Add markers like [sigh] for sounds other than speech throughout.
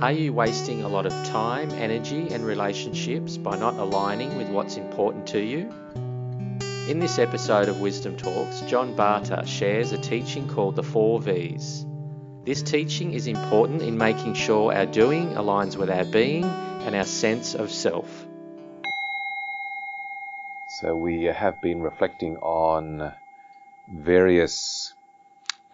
Are you wasting a lot of time, energy, and relationships by not aligning with what's important to you? In this episode of Wisdom Talks, John Barter shares a teaching called the Four V's. This teaching is important in making sure our doing aligns with our being and our sense of self. So, we have been reflecting on various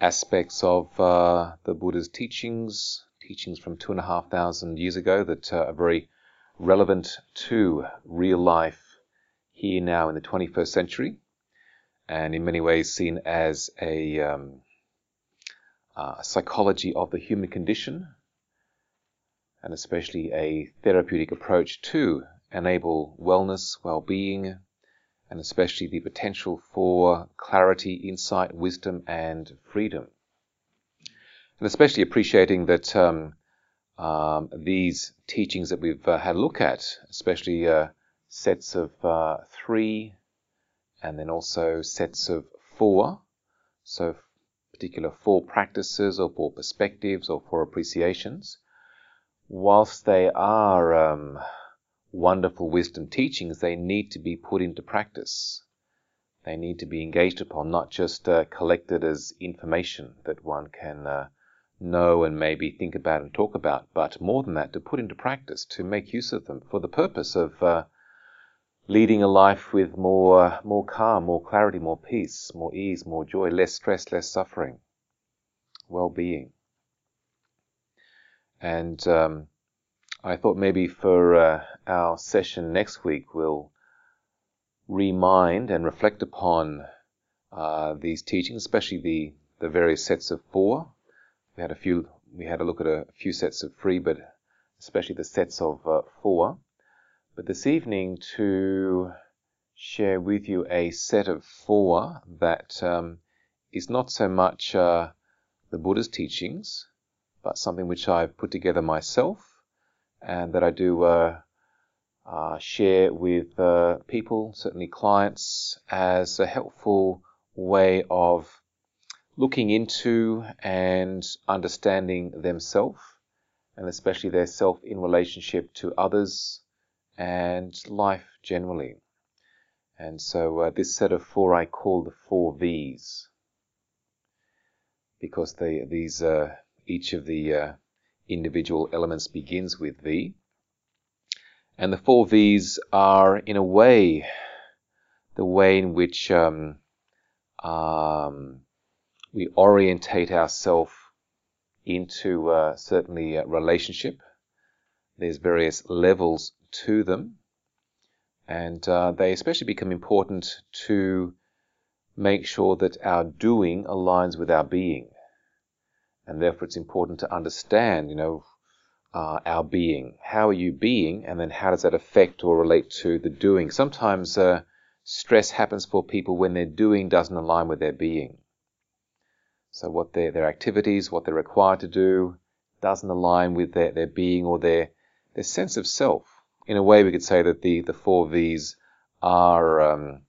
aspects of uh, the Buddha's teachings, teachings from two and a half thousand years ago that uh, are very relevant to real life here now in the 21st century, and in many ways seen as a um, uh, psychology of the human condition, and especially a therapeutic approach to enable wellness, well-being, and especially the potential for clarity, insight, wisdom, and freedom. And especially appreciating that um, um, these teachings that we've uh, had a look at, especially uh, sets of uh, three and then also sets of four, so particular four practices or four perspectives or four appreciations, whilst they are um, wonderful wisdom teachings, they need to be put into practice. They need to be engaged upon, not just uh, collected as information that one can uh, know and maybe think about and talk about, but more than that, to put into practice, to make use of them for the purpose of uh, leading a life with more, more calm, more clarity, more peace, more ease, more joy, less stress, less suffering, well-being. And um, I thought maybe for uh, our session next week we'll remind and reflect upon uh, these teachings, especially the, the various sets of four. We had a few, we had a look at a few sets of three, but especially the sets of uh, four. But this evening to share with you a set of four that um, is not so much uh, the Buddha's teachings, but something which I've put together myself and that I do uh, uh, share with uh, people, certainly clients, as a helpful way of looking into and understanding themselves, and especially their self in relationship to others and life generally. And so uh, this set of four I call the four V's because they, these uh, each of the uh, individual elements begins with V. And the four V's are, in a way, the way in which um, um, we orientate ourselves into uh, certainly a relationship. There's various levels to them, and uh, they especially become important to make sure that our doing aligns with our being and therefore it's important to understand, you know, uh, our being. How are you being, and then how does that affect or relate to the doing? Sometimes uh, stress happens for people when their doing doesn't align with their being. So what their their activities, what they're required to do, doesn't align with their, their being or their their sense of self. In a way, we could say that the the four V's are um,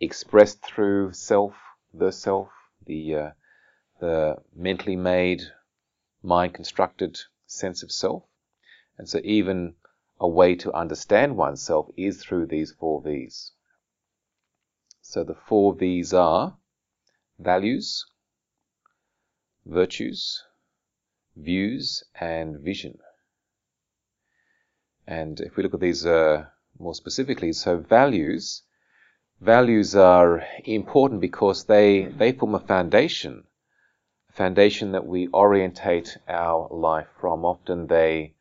expressed through self, the self, the uh, the mentally made, mind constructed sense of self. And so even a way to understand oneself is through these four V's. So the four V's are values, virtues, views, and vision. And if we look at these uh, more specifically, so values, values are important because they, they form a foundation a foundation that we orientate our life from. Often they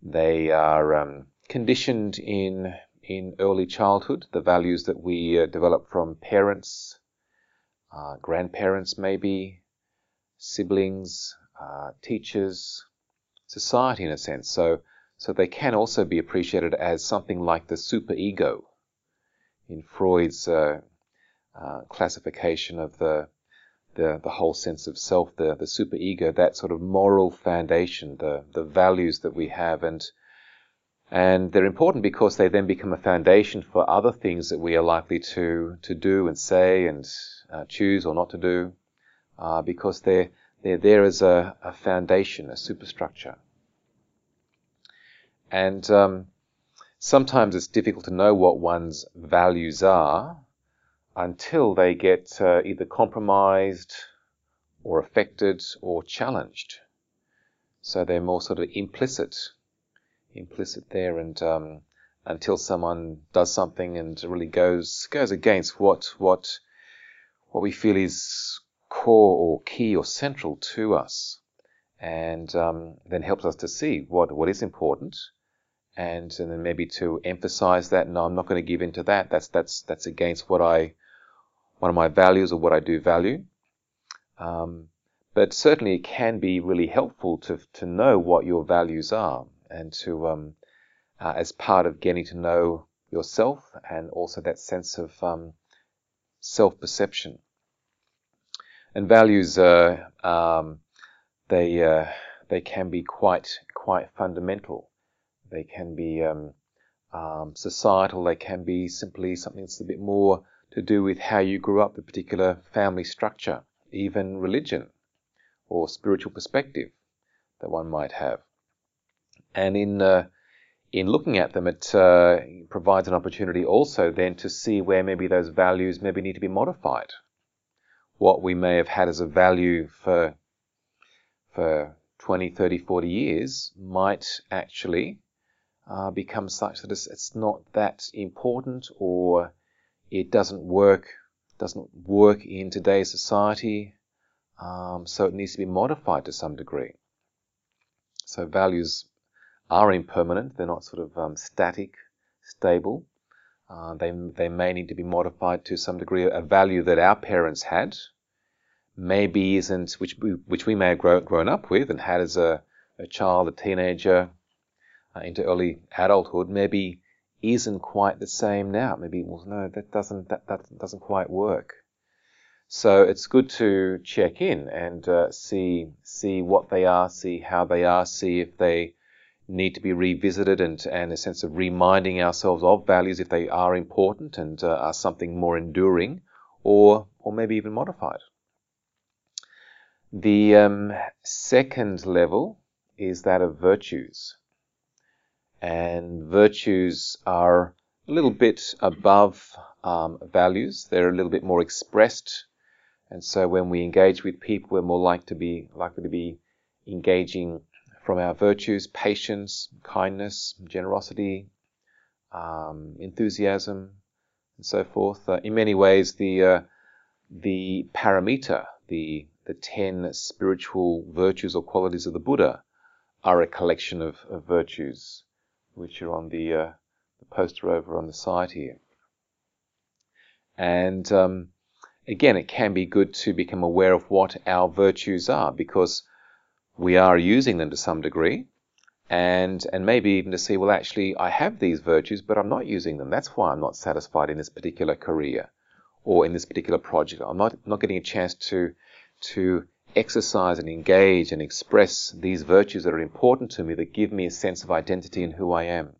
they are um, conditioned in in early childhood. The values that we uh, develop from parents, uh, grandparents, maybe siblings, uh, teachers, society, in a sense. So so they can also be appreciated as something like the superego in Freud's uh, uh, classification of the the, the whole sense of self, the, the superego, that sort of moral foundation, the, the values that we have. And, and they're important because they then become a foundation for other things that we are likely to, to do and say and uh, choose or not to do, uh, because they're, they're there as a, a foundation, a superstructure. And um, sometimes it's difficult to know what one's values are until they get uh, either compromised or affected or challenged. So they're more sort of implicit, implicit there, and um, until someone does something and really goes goes against what what what we feel is core or key or central to us, and um, then helps us to see what what is important, and, and then maybe to emphasize that. No, I'm not going to give in to that. That's that's that's against what I one of my values or what I do value. Um, but certainly it can be really helpful to to know what your values are and to um, uh, as part of getting to know yourself and also that sense of um, self perception. And values, uh, um, they uh, they can be quite quite fundamental. They can be um, um, societal. They can be simply something that's a bit more to do with how you grew up, the particular family structure, even religion or spiritual perspective that one might have. And in uh, in looking at them, it uh, provides an opportunity also then to see where maybe those values maybe need to be modified. What we may have had as a value for for 20, 30, 40 years might actually uh, become such that it's, it's not that important or it doesn't work doesn't work in today's society, um, so it needs to be modified to some degree. So values are impermanent; they're not sort of um, static, stable. Uh, they they may need to be modified to some degree. A value that our parents had maybe isn't which we, which we may have grow, grown up with and had as a, a child, a teenager, uh, into early adulthood, maybe isn't quite the same now. Maybe well, no, that doesn't that, that doesn't quite work. So it's good to check in and uh, see see what they are, see how they are, see if they need to be revisited, and and a sense of reminding ourselves of values if they are important and uh, are something more enduring, or or maybe even modified. The um, second level is that of virtues and virtues are a little bit above um, values. They're a little bit more expressed, and so when we engage with people, we're more likely to be likely to be engaging from our virtues: patience, kindness, generosity, um, enthusiasm, and so forth. Uh, in many ways, the uh, the paramita, the the ten spiritual virtues or qualities of the Buddha, are a collection of, of virtues which are on the, uh, the poster over on the side here. And um, again, it can be good to become aware of what our virtues are because we are using them to some degree. And, and maybe even to see, well, actually, I have these virtues, but I'm not using them. That's why I'm not satisfied in this particular career or in this particular project. I'm not, not getting a chance to, to exercise and engage and express these virtues that are important to me that give me a sense of identity in who I am.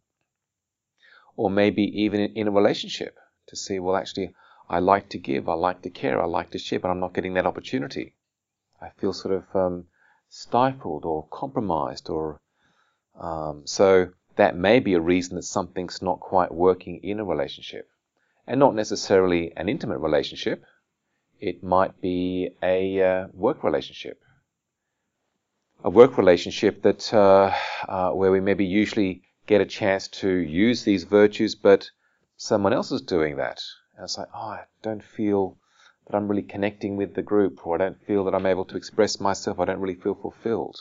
Or maybe even in, a relationship to see, well, actually, I like to give, I like to care, I like to share, but I'm not getting that opportunity. I feel sort of um, stifled or compromised, or um, so that may be a reason that something's not quite working in a relationship, and not necessarily an intimate relationship, it might be a uh, work relationship. A work relationship that uh, uh, where we maybe usually get a chance to use these virtues, but someone else is doing that. And it's like, oh, I don't feel that I'm really connecting with the group, or I don't feel that I'm able to express myself. I don't really feel fulfilled.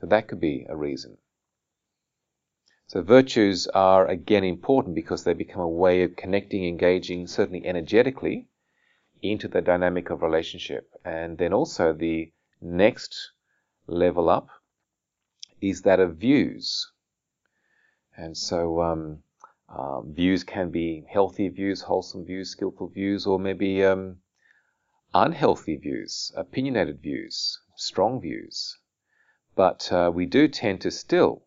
So that could be a reason. So virtues are again important because they become a way of connecting, engaging, certainly energetically, into the dynamic of relationship. And then also the next level up is that of views. And so um, um, views can be healthy views, wholesome views, skillful views, or maybe um, unhealthy views, opinionated views, strong views. But uh, we do tend to still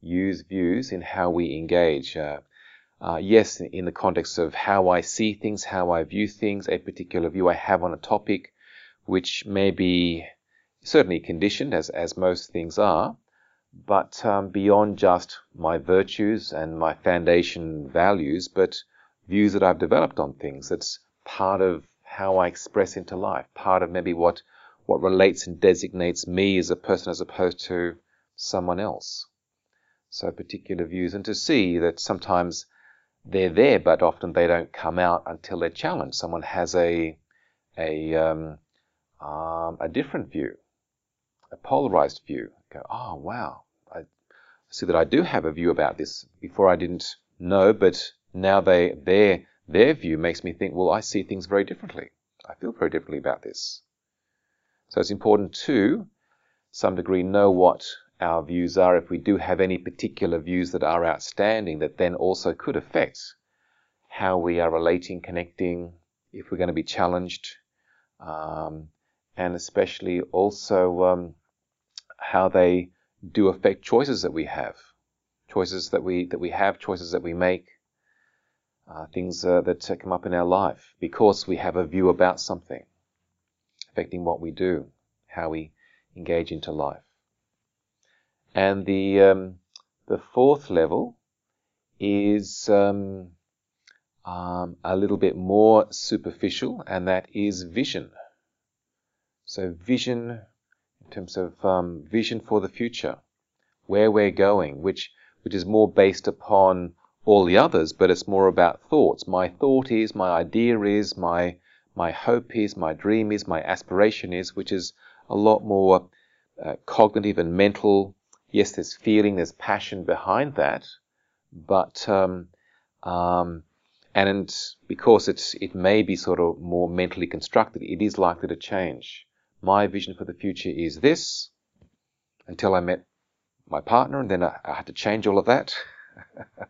use views in how we engage. Uh, uh, yes, in the context of how I see things, how I view things, a particular view I have on a topic, which may be certainly conditioned, as, as most things are, but um, beyond just my virtues and my foundation values, but views that I've developed on things. That's part of how I express into life, part of maybe what, what relates and designates me as a person as opposed to someone else. So particular views, and to see that sometimes they're there, but often they don't come out until they're challenged. Someone has a a um, um, a different view, a polarized view. Go, oh wow, I see that I do have a view about this. Before I didn't know, but now they their their view makes me think. Well, I see things very differently. I feel very differently about this. So it's important to some degree know what our views are. If we do have any particular views that are outstanding, that then also could affect how we are relating, connecting, if we're going to be challenged, um, and especially also um, how they do affect choices that we have, choices that we that we have, choices that we make, uh, things uh, that come up in our life because we have a view about something, affecting what we do, how we engage into life. And the um, the fourth level is um, um, a little bit more superficial, and that is vision. So vision, in terms of um, vision for the future, where we're going, which which is more based upon all the others, but it's more about thoughts. My thought is, my idea is, my my hope is, my dream is, my aspiration is, which is a lot more uh, cognitive and mental. Yes, there's feeling, there's passion behind that, but um, um, and because it's it may be sort of more mentally constructed, it is likely to change. My vision for the future is this until I met my partner, and then I, I had to change all of that.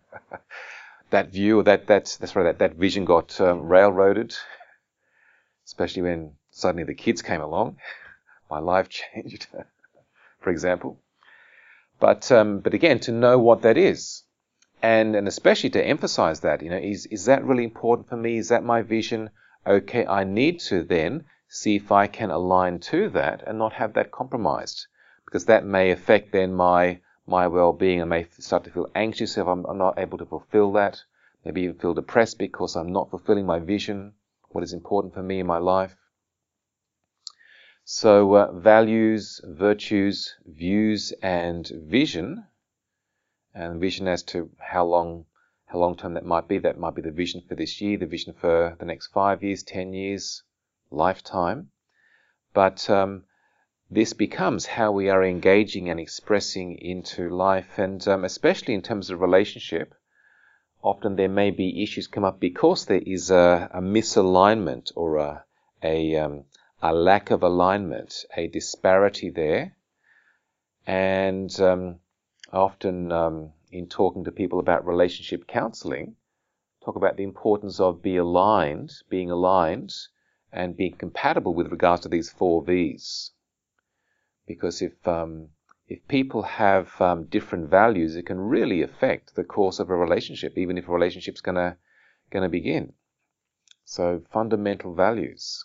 [laughs] that view, that that's that's that that vision got um, railroaded, especially when suddenly the kids came along. [laughs] My life [laughs] changed, for example. But um, but again, to know what that is, and and especially to emphasize that, you know, is is that really important for me? Is that my vision? Okay, I need to then see if I can align to that and not have that compromised, because that may affect then my my well-being. I may start to feel anxious if I'm, I'm not able to fulfill that. Maybe even feel depressed because I'm not fulfilling my vision, what is important for me in my life. So uh, values, virtues, views, and vision, and vision as to how long, how long term that might be. That might be the vision for this year, the vision for the next five years, ten years, lifetime. But um, this becomes how we are engaging and expressing into life, and um, especially in terms of relationship. Often there may be issues come up because there is a, a misalignment or a, a um, a lack of alignment, a disparity there. And um, often um, in talking to people about relationship counseling, talk about the importance of be aligned, being aligned, and being compatible with regards to these four V's. Because if um, if people have um, different values, it can really affect the course of a relationship, even if a relationship's gonna gonna begin. So fundamental values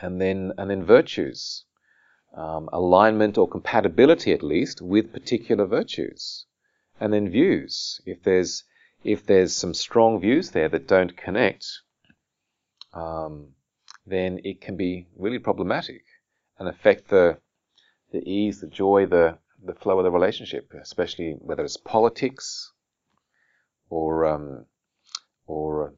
and then and then virtues, um, alignment or compatibility at least with particular virtues, and then views. If there's if there's some strong views there that don't connect, um, then it can be really problematic and affect the the ease, the joy, the the flow of the relationship, especially whether it's politics or um, or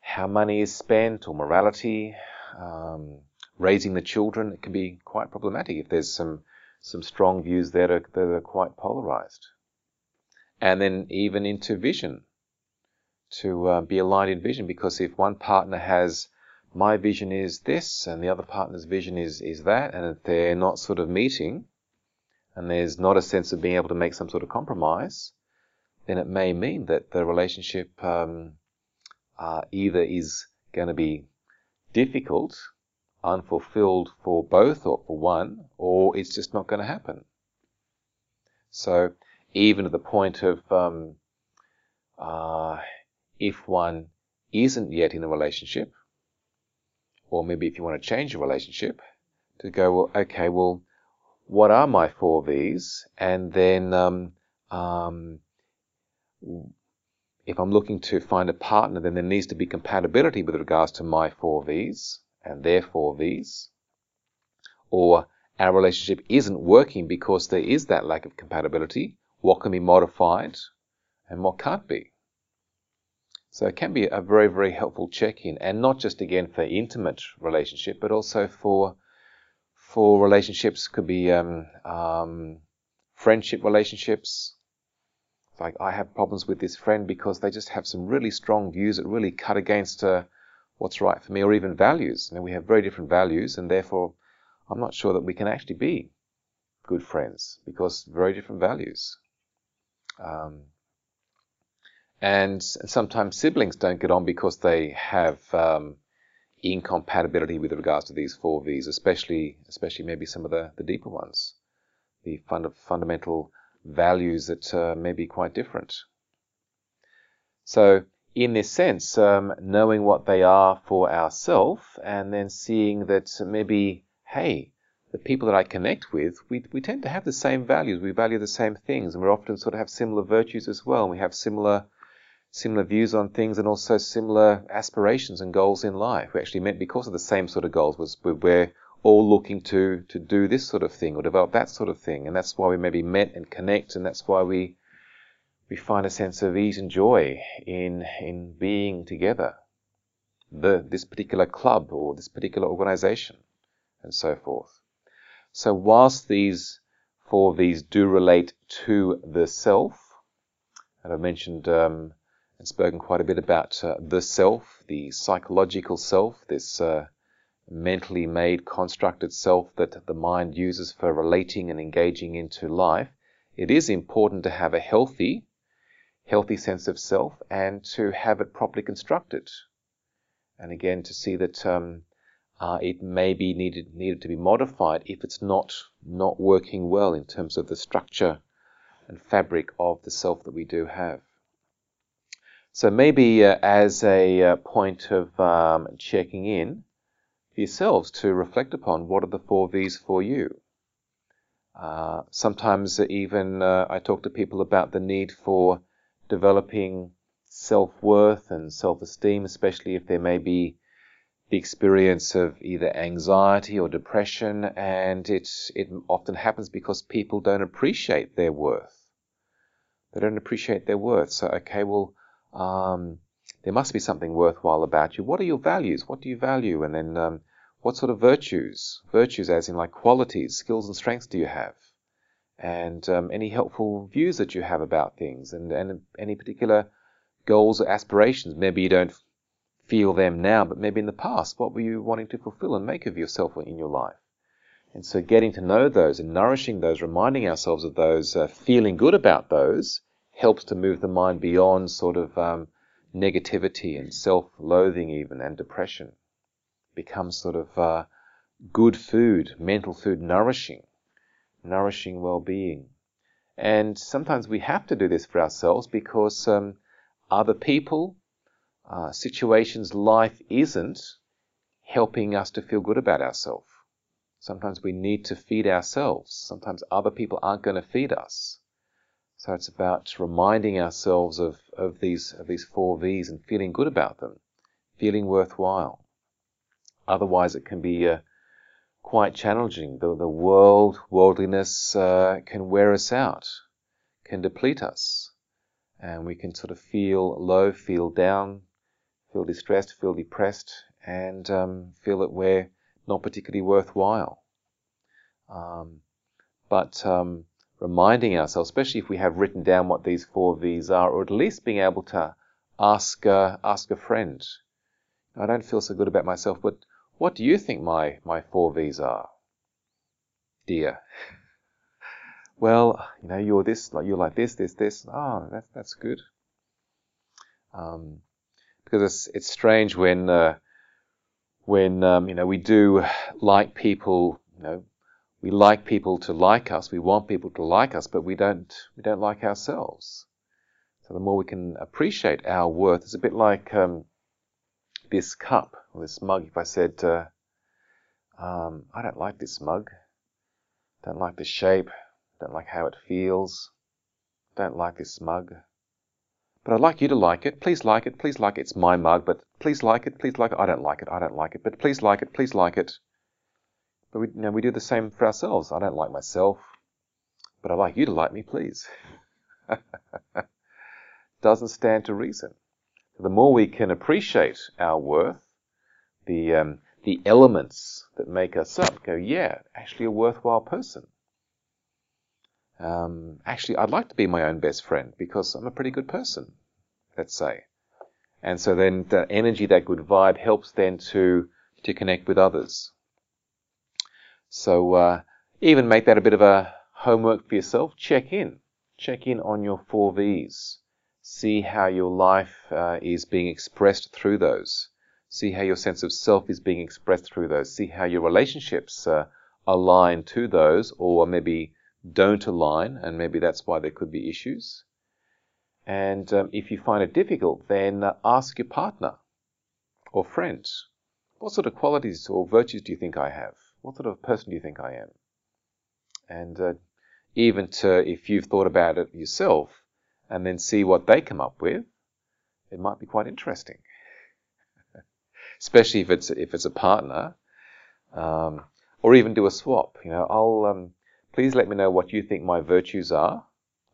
how money is spent or morality, um, raising the children, can be quite problematic if there's some some strong views that are, that are quite polarized. And then even into vision, to uh, be aligned in vision, because if one partner has my vision is this and the other partner's vision is, is that, and if they're not sort of meeting, and there's not a sense of being able to make some sort of compromise, then it may mean that the relationship um, uh, either is going to be difficult, unfulfilled for both or for one, or it's just not going to happen. So even at the point of um, uh, if one isn't yet in a relationship, or maybe if you want to change a relationship, to go, well, okay, well, what are my four V's, and then um, um, if I'm looking to find a partner, then there needs to be compatibility with regards to my four V's and therefore these. Or our relationship isn't working because there is that lack of compatibility. What can be modified and what can't be? So it can be a very, very helpful check-in, and not just again for intimate relationship, but also for for relationships. Could be um, um, friendship relationships. Like I have problems with this friend because they just have some really strong views that really cut against uh, what's right for me, or even values. We have very different values, and therefore I'm not sure that we can actually be good friends because very different values. Um, and, sometimes siblings don't get on because they have um, incompatibility with regards to these four V's, especially especially maybe some of the, the deeper ones, the fund, fundamental values that uh, may be quite different. So, in this sense, um, knowing what they are for ourselves and then seeing that maybe, hey, the people that I connect with, we, we tend to have the same values. We value the same things, and we often sort of have similar virtues as well. And we have similar similar views on things and also similar aspirations and goals in life. We actually met because of the same sort of goals. Was we're all looking to to do this sort of thing or develop that sort of thing, and that's why we maybe met and connect, and that's why we we find a sense of ease and joy in in being together. The this particular club or this particular organization, and so forth. So whilst these four V's do relate to the self, and I've mentioned um, and spoken quite a bit about uh, the self, the psychological self, this uh, mentally made, constructed self that the mind uses for relating and engaging into life, it is important to have a healthy, healthy sense of self and to have it properly constructed. And again, to see that um, uh, it may be needed needed to be modified if it's not not working well in terms of the structure and fabric of the self that we do have. So maybe uh, as a uh, point of um, checking in for yourselves to reflect upon what are the four V's for you. Uh, sometimes even uh, I talk to people about the need for developing self-worth and self-esteem, especially if there may be the experience of either anxiety or depression, and it it often happens because people don't appreciate their worth. They don't appreciate their worth. So okay, well um, there must be something worthwhile about you. What are your values? What do you value? And then um, what sort of virtues? Virtues as in like qualities, skills and strengths do you have? And um, any helpful views that you have about things and, and any particular goals or aspirations. Maybe you don't feel them now, but maybe in the past, what were you wanting to fulfill and make of yourself in your life? And so getting to know those and nourishing those, reminding ourselves of those, uh, feeling good about those, helps to move the mind beyond sort of um, negativity and self-loathing even and depression. Becomes sort of uh, good food, mental food, nourishing, nourishing well-being. And sometimes we have to do this for ourselves because um, other people, uh, situations, life isn't helping us to feel good about ourselves. Sometimes we need to feed ourselves. Sometimes other people aren't going to feed us. So it's about reminding ourselves of, of these of these four V's and feeling good about them, feeling worthwhile. Otherwise, it can be uh, quite challenging. The, the world, worldliness uh, can wear us out, can deplete us, and we can sort of feel low, feel down, feel distressed, feel depressed, and um, feel that we're not particularly worthwhile. Um, but um, reminding ourselves, especially if we have written down what these four V's are, or at least being able to ask uh, ask a friend. I don't feel so good about myself, but what do you think my my four V's are, dear? [laughs] well, you know, you're this, like you're like this, this, this. Oh, that's that's good. Um, because it's it's strange when uh, when um, you know we do like people, you know, we like people to like us, we want people to like us, but we don't we don't like ourselves. So the more we can appreciate our worth, it's a bit like um, this cup or this mug. If I said, uh, um, I don't like this mug, Don't like the shape. Don't like how it feels. Don't like this mug. But I'd like you to like it. Please like it. Please like it. It's my mug, but please like it. Please like it. I don't like it. I don't like it. But please like it. Please like it. But we, you know, we do the same for ourselves. I don't like myself, but I'd like you to like me, please. [laughs] Doesn't stand to reason. The more we can appreciate our worth, the um, the elements that make us up, go, yeah, actually a worthwhile person. Um, actually, I'd like to be my own best friend because I'm a pretty good person, let's say. And so then the energy, that good vibe helps then to, to connect with others. So, uh, even make that a bit of a homework for yourself. Check in. Check in on your four V's. See how your life uh, is being expressed through those. See how your sense of self is being expressed through those. See how your relationships uh, align to those, or maybe don't align, and maybe that's why there could be issues. And um, if you find it difficult, then uh, ask your partner or friend, what sort of qualities or virtues do you think I have? What sort of person do you think I am? And uh, even to, if you've thought about it yourself, and then see what they come up with, it might be quite interesting. Especially if it's if it's a partner, um, or even do a swap. You know, I'll um, please let me know what you think my virtues are,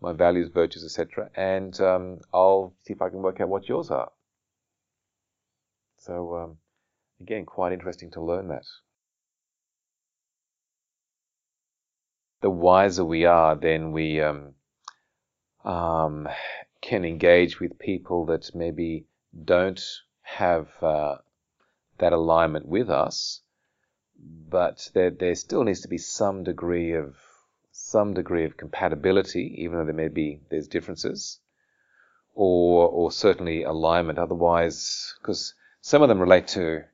my values, virtues, etc., and um, I'll see if I can work out what yours are. So, um, again, quite interesting to learn that. The wiser we are, then we um, um, can engage with people that maybe don't have uh, that alignment with us, but there, there still needs to be some degree of some degree of compatibility, even though there may be there's differences, or or certainly alignment. Otherwise, because some of them relate to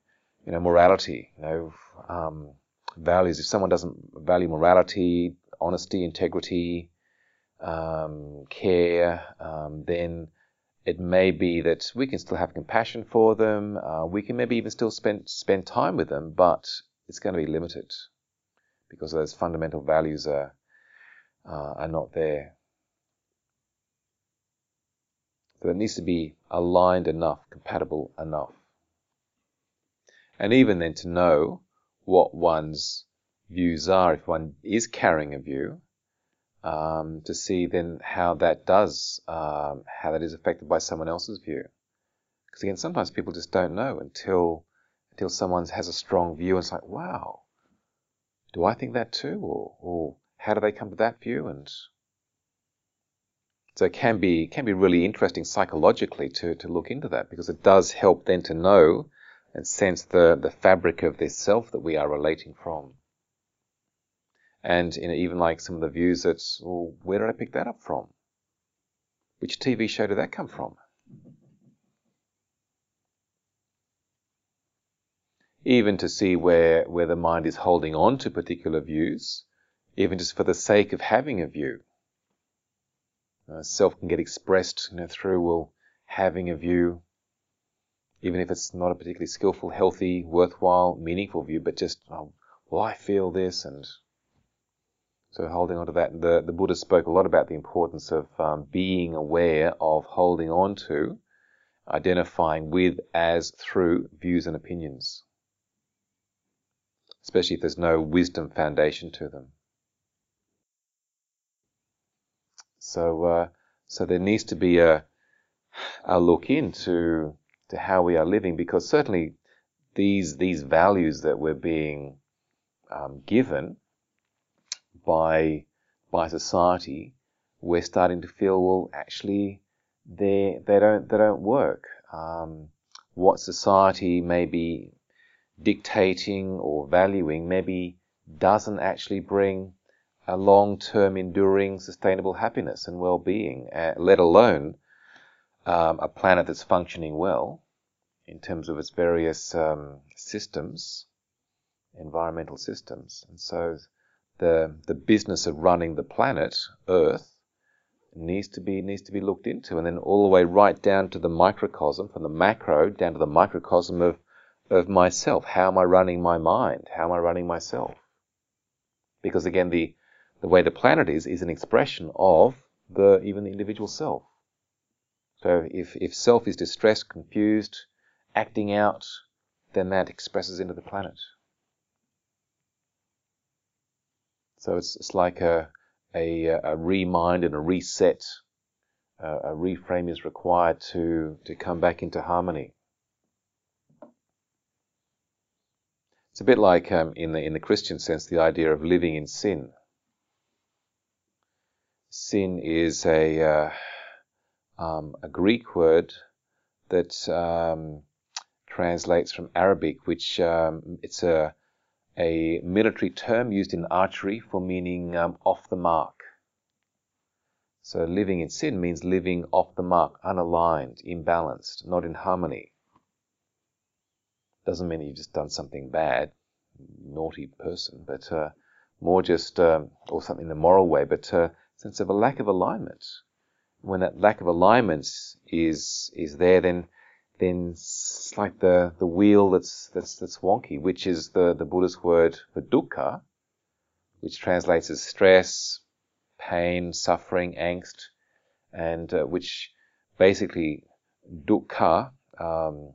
you know morality, you know um, values. If someone doesn't value morality, honesty, integrity, um, care, um, then it may be that we can still have compassion for them. Uh, we can maybe even still spend spend time with them, but it's going to be limited because those fundamental values are uh, are not there. So it needs to be aligned enough, compatible enough. And even then to know what one's views are, if one is carrying a view, um, to see then how that does, um, how that is affected by someone else's view. Because again, sometimes people just don't know until until someone has a strong view and it's like, wow, do I think that too? Or, or how do they come to that view? And so it can be can be really interesting psychologically to, to look into that because it does help then to know and sense the, the fabric of this self that we are relating from. And you know, even like some of the views that, well, where did I pick that up from? Which TV show did that come from? Even to see where, where the mind is holding on to particular views, even just for the sake of having a view. Uh, self can get expressed you know, through well, having a view, even if it's not a particularly skillful, healthy, worthwhile, meaningful view, but just, oh, well, I feel this, and so holding on to that. The, the Buddha spoke a lot about the importance of um, being aware of holding on to, identifying with, as, through views and opinions, especially if there's no wisdom foundation to them. So, uh, so there needs to be a, a look into to how we are living, because certainly these these values that we're being um, given by by society, we're starting to feel well, actually, they they don't they don't work. Um, what society may be dictating or valuing maybe doesn't actually bring a long-term, enduring, sustainable happiness and well-being, uh, let alone um, a planet that's functioning well in terms of its various um, systems, environmental systems. And so the the business of running the planet, Earth, needs to be needs to be looked into, and then all the way right down to the microcosm, from the macro down to the microcosm of of myself. How am I running my mind? How am I running myself? Because again, the the way the planet is is an expression of the even the individual self. So if, if self is distressed, confused, acting out, then that expresses into the planet. So it's, it's like a, a, a remind and a reset, uh, a reframe is required to, to come back into harmony. It's a bit like um, in the in the Christian sense the idea of living in sin. Sin is a uh, um, a Greek word that um, translates from Arabic, which um, it's a a military term used in archery for meaning um, off the mark. So living in sin means living off the mark, unaligned, imbalanced, not in harmony. Doesn't mean you've just done something bad, naughty person, but uh, more just, um, or something in the moral way, but a uh, sense of a lack of alignment. When that lack of alignment is is there, then then it's like the, the wheel that's that's that's wonky, which is the, the Buddhist word for dukkha, which translates as stress, pain, suffering, angst, and uh, which basically dukkha um,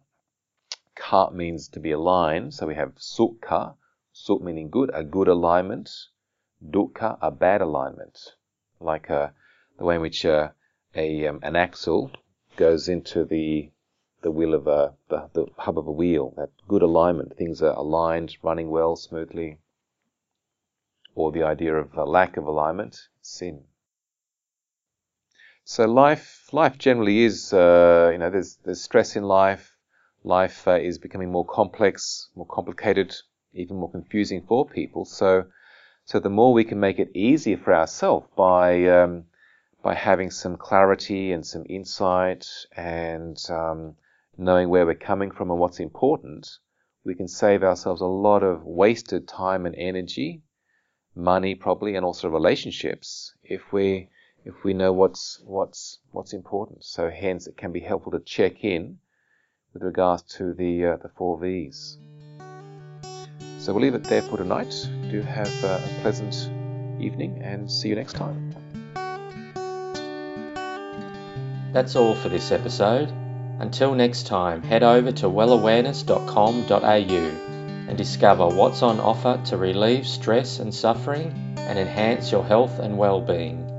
Ka means to be aligned. So we have sukha, suk meaning good, a good alignment. Dukkha, a bad alignment. Like uh, the way in which uh, a um, an axle goes into the the wheel of a the, the hub of a wheel. That good alignment, things are aligned, running well, smoothly. Or the idea of a lack of alignment, sin. So life life generally is uh, you know there's there's stress in life life uh, is becoming more complex, more complicated, even more confusing for people. So, so the more we can make it easier for ourselves by um, by having some clarity and some insight and um, knowing where we're coming from and what's important, we can save ourselves a lot of wasted time and energy, money probably, and also relationships if we if we know what's what's what's important. So hence, it can be helpful to check in with regards to the, uh, the four V's. So we'll leave it there for tonight. Do have a pleasant evening and see you next time. That's all for this episode. Until next time, head over to wellawareness.com.au and discover what's on offer to relieve stress and suffering and enhance your health and well-being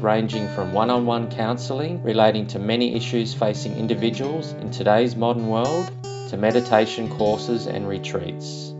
ranging from one on one counselling relating to many issues facing individuals in today's modern world to meditation courses and retreats.